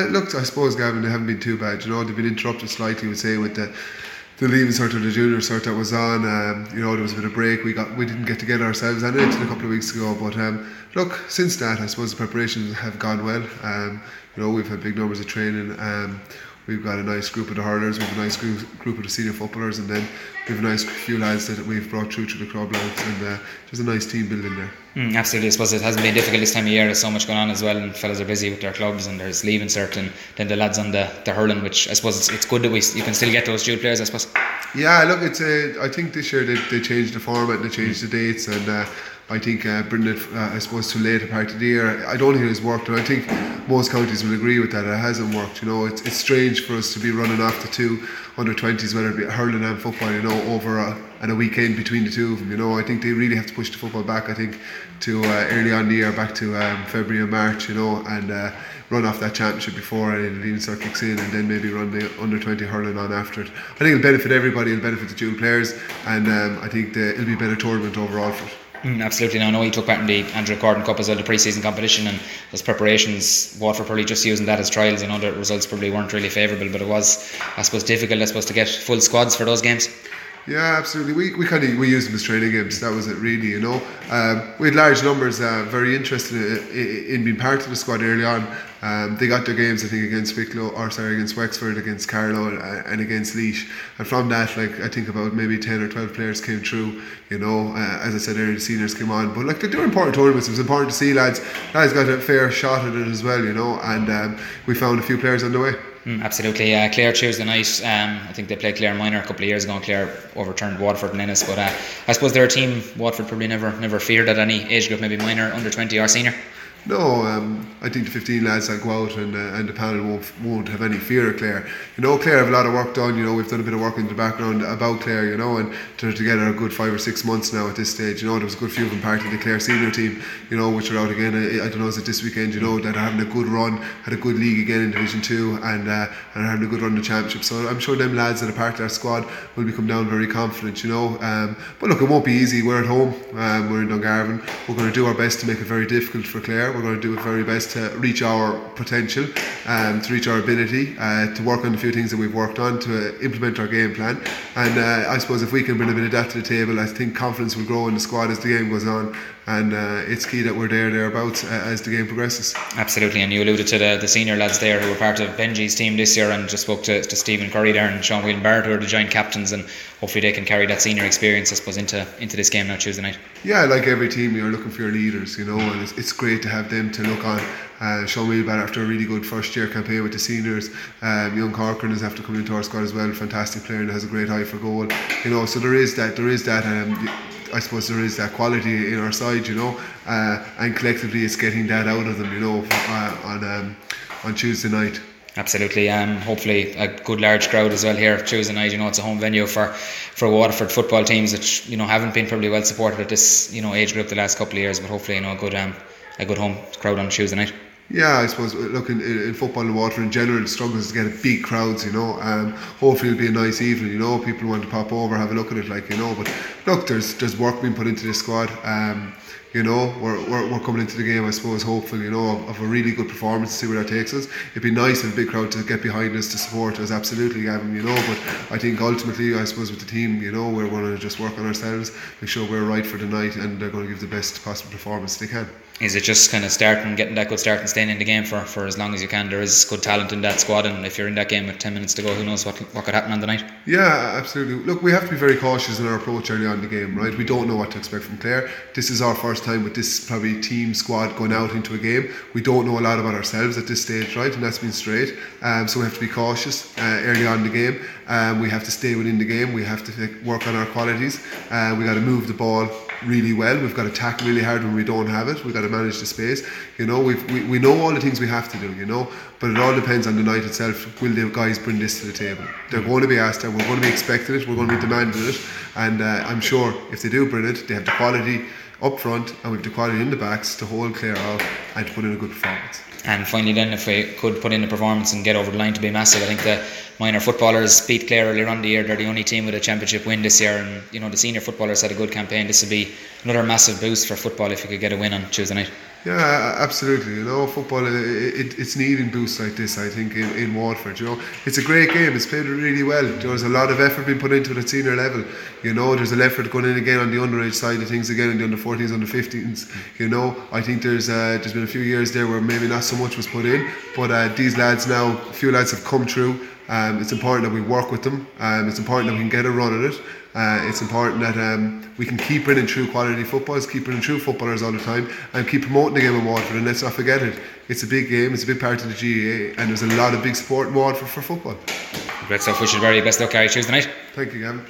Look, I suppose Gavin, they haven't been too bad. You know, they've been interrupted slightly, would say, with the the leaving cert or the junior cert that was on. Um, you know, there was a bit of break. We got we didn't get together ourselves anyway until a couple of weeks ago. But um, look, since that, I suppose the preparations have gone well. Um, you know, we've had big numbers of training. Um, we've got a nice group of the hurlers, we've got a nice group, group of the senior footballers, and then we've a nice few lads that we've brought through to the club lads, and uh, there's a nice team building there. Mm, absolutely, I suppose it hasn't been difficult this time of year. There's so much going on as well, and fellas are busy with their clubs, and there's leaving certain. Then the lads on the, the hurling, which I suppose it's, it's good that we you can still get those dual players. I suppose. Yeah, look, it's a. I think this year they, they changed the format, and they changed the dates, and. Uh, I think uh, bringing it, uh, I suppose, to later part of the year, I don't think it's worked, and I think most counties will agree with that. It hasn't worked. You know, it's, it's strange for us to be running after two under 20s, whether it be hurling and football, you know, over a, and a weekend between the two of them. You know, I think they really have to push the football back. I think to uh, early on the year, back to um, February and March, you know, and uh, run off that championship before the leaving cert kicks in, and then maybe run the under 20 hurling on after it. I think it'll benefit everybody. It'll benefit the dual players, and um, I think the, it'll be a better tournament overall for it. Mm, absolutely. Now, I know he took part in the Andrew Gordon Cup as well, the pre-season competition, and those preparations. Waterford probably just using that as trials. I know the results probably weren't really favourable, but it was, I suppose, difficult. I suppose to get full squads for those games. Yeah, absolutely. We, we kind of we used them as training games. That was it, really. You know, um, we had large numbers. Uh, very interested in, in, being part of the squad early on. Um, they got their games, I think, against Wicklow or sorry, against Wexford, against Carlow, uh, and against Laois. And from that, like I think about maybe ten or twelve players came through. You know, uh, as I said earlier, the seniors came on. But like they are important tournaments. It was important to see lads. Lads got a fair shot at it as well. You know, and um, we found a few players on the way. Mm, absolutely. Uh, Clare Tuesday night, um, I think they played Clare Minor a couple of years ago and Clare overturned Waterford and Ennis. But uh, I suppose they're a team Waterford probably never never feared at any age group, maybe minor, under 20 or senior. No, um, I think the 15 lads that go out and, uh, and the panel won't, won't have any fear of Clare. You know, Clare have a lot of work done. You know, we've done a bit of work in the background about Clare, you know, and together a good five or six months now at this stage. You know, there was a good few of them part of the Clare senior team, you know, which are out again. I, I don't know, is it this weekend, you know, that are having a good run, had a good league again in Division 2 and, uh, and are having a good run in the Championship. So I'm sure them lads that are part of our squad will become down very confident, you know. Um, but look, it won't be easy. We're at home, um, we're in Dungarvan. We're going to do our best to make it very difficult for Clare. We're going to do our very best to reach our potential, um, to reach our ability, uh, to work on a few things that we've worked on, to uh, implement our game plan. And uh, I suppose if we can bring a bit of that to the table, I think confidence will grow in the squad as the game goes on and uh, it's key that we're there thereabouts uh, as the game progresses. Absolutely, and you alluded to the, the senior lads there who were part of Benji's team this year, and just spoke to, to Stephen Curry there and Sean Whelan Barrett, who are the joint captains, and hopefully they can carry that senior experience, I suppose, into into this game now Tuesday night. Yeah, like every team, you're looking for your leaders, you know, and it's, it's great to have them to look on. Uh, Sean Whelan after a really good first year campaign with the seniors, um, young Corcoran is after coming into our squad as well, fantastic player and has a great eye for goal, you know. So there is that, there is that. Um, I suppose there is that quality in our side, you know, uh, and collectively it's getting that out of them, you know, uh, on um, on Tuesday night. Absolutely, um, hopefully a good large crowd as well here Tuesday night. You know, it's a home venue for for Waterford football teams that you know haven't been probably well supported at this you know age group the last couple of years, but hopefully you know a good um a good home crowd on Tuesday night. Yeah, I suppose look in, in football and water in general, struggles to get big crowds. You know, um, hopefully it'll be a nice evening. You know, people want to pop over, have a look at it, like you know. But look, there's there's work being put into this squad. Um, you know, we're, we're, we're coming into the game, I suppose, hopeful, you know, of, of, a really good performance to see where that takes us. It'd be nice if a big crowd to get behind us to support us, absolutely, Gavin, you know. But I think ultimately, I suppose, with the team, you know, we're going to just work on ourselves, make sure we're right for the night, and they're going to give the best possible performance they can is it just kind of starting, getting that good start and staying in the game for, for as long as you can? There is good talent in that squad, and if you're in that game with 10 minutes to go, who knows what, what could happen on the night? Yeah, absolutely. Look, we have to be very cautious in our approach early on in the game, right? We don't know what to expect from Clare. This is our first time with this probably team squad going out into a game. We don't know a lot about ourselves at this stage, right? And that's been straight. Um, so we have to be cautious uh, early on in the game. Um, we have to stay within the game. We have to work on our qualities. Uh, we got to move the ball really well. We've got to tackle really hard when we don't have it. We've got to manage the space. You know, we we know all the things we have to do. You know, but it all depends on the night itself. Will the guys bring this to the table? They're going to be asked. And we're going to be expecting it. We're going to be demanding it. And uh, I'm sure if they do bring it, they have the quality up front and we've the quality in the backs to hold Clare out and to put in a good performance. And finally, then, if we could put in a performance and get over the line to be massive, I think the minor footballers beat Clare earlier on the year. They're the only team with a championship win this year, and you know the senior footballers had a good campaign. This would be another massive boost for football if you could get a win on Tuesday night. Yeah, absolutely. You know, football it, it, it's needing boosts like this. I think in, in Waterford. You know, it's a great game. It's played really well. There's a lot of effort being put into it at senior level. You know, there's an effort going in again on the underage side of things again, in the under 14s, under 15s. You know, I think there's uh, there's been a few years there where maybe not so much was put in, but uh, these lads now, a few lads have come through. Um, it's important that we work with them. Um, it's important that we can get a run at it. Uh, it's important that um, we can keep bringing true quality footballers, keep bringing true footballers all the time, and keep promoting the game in Waterford. And let's not forget it. It's a big game. It's a big part of the GAA, and there's a lot of big support in Waterford for football. Great stuff. Wish you very best luck, Gary. Tuesday night. Thank you, Gavin.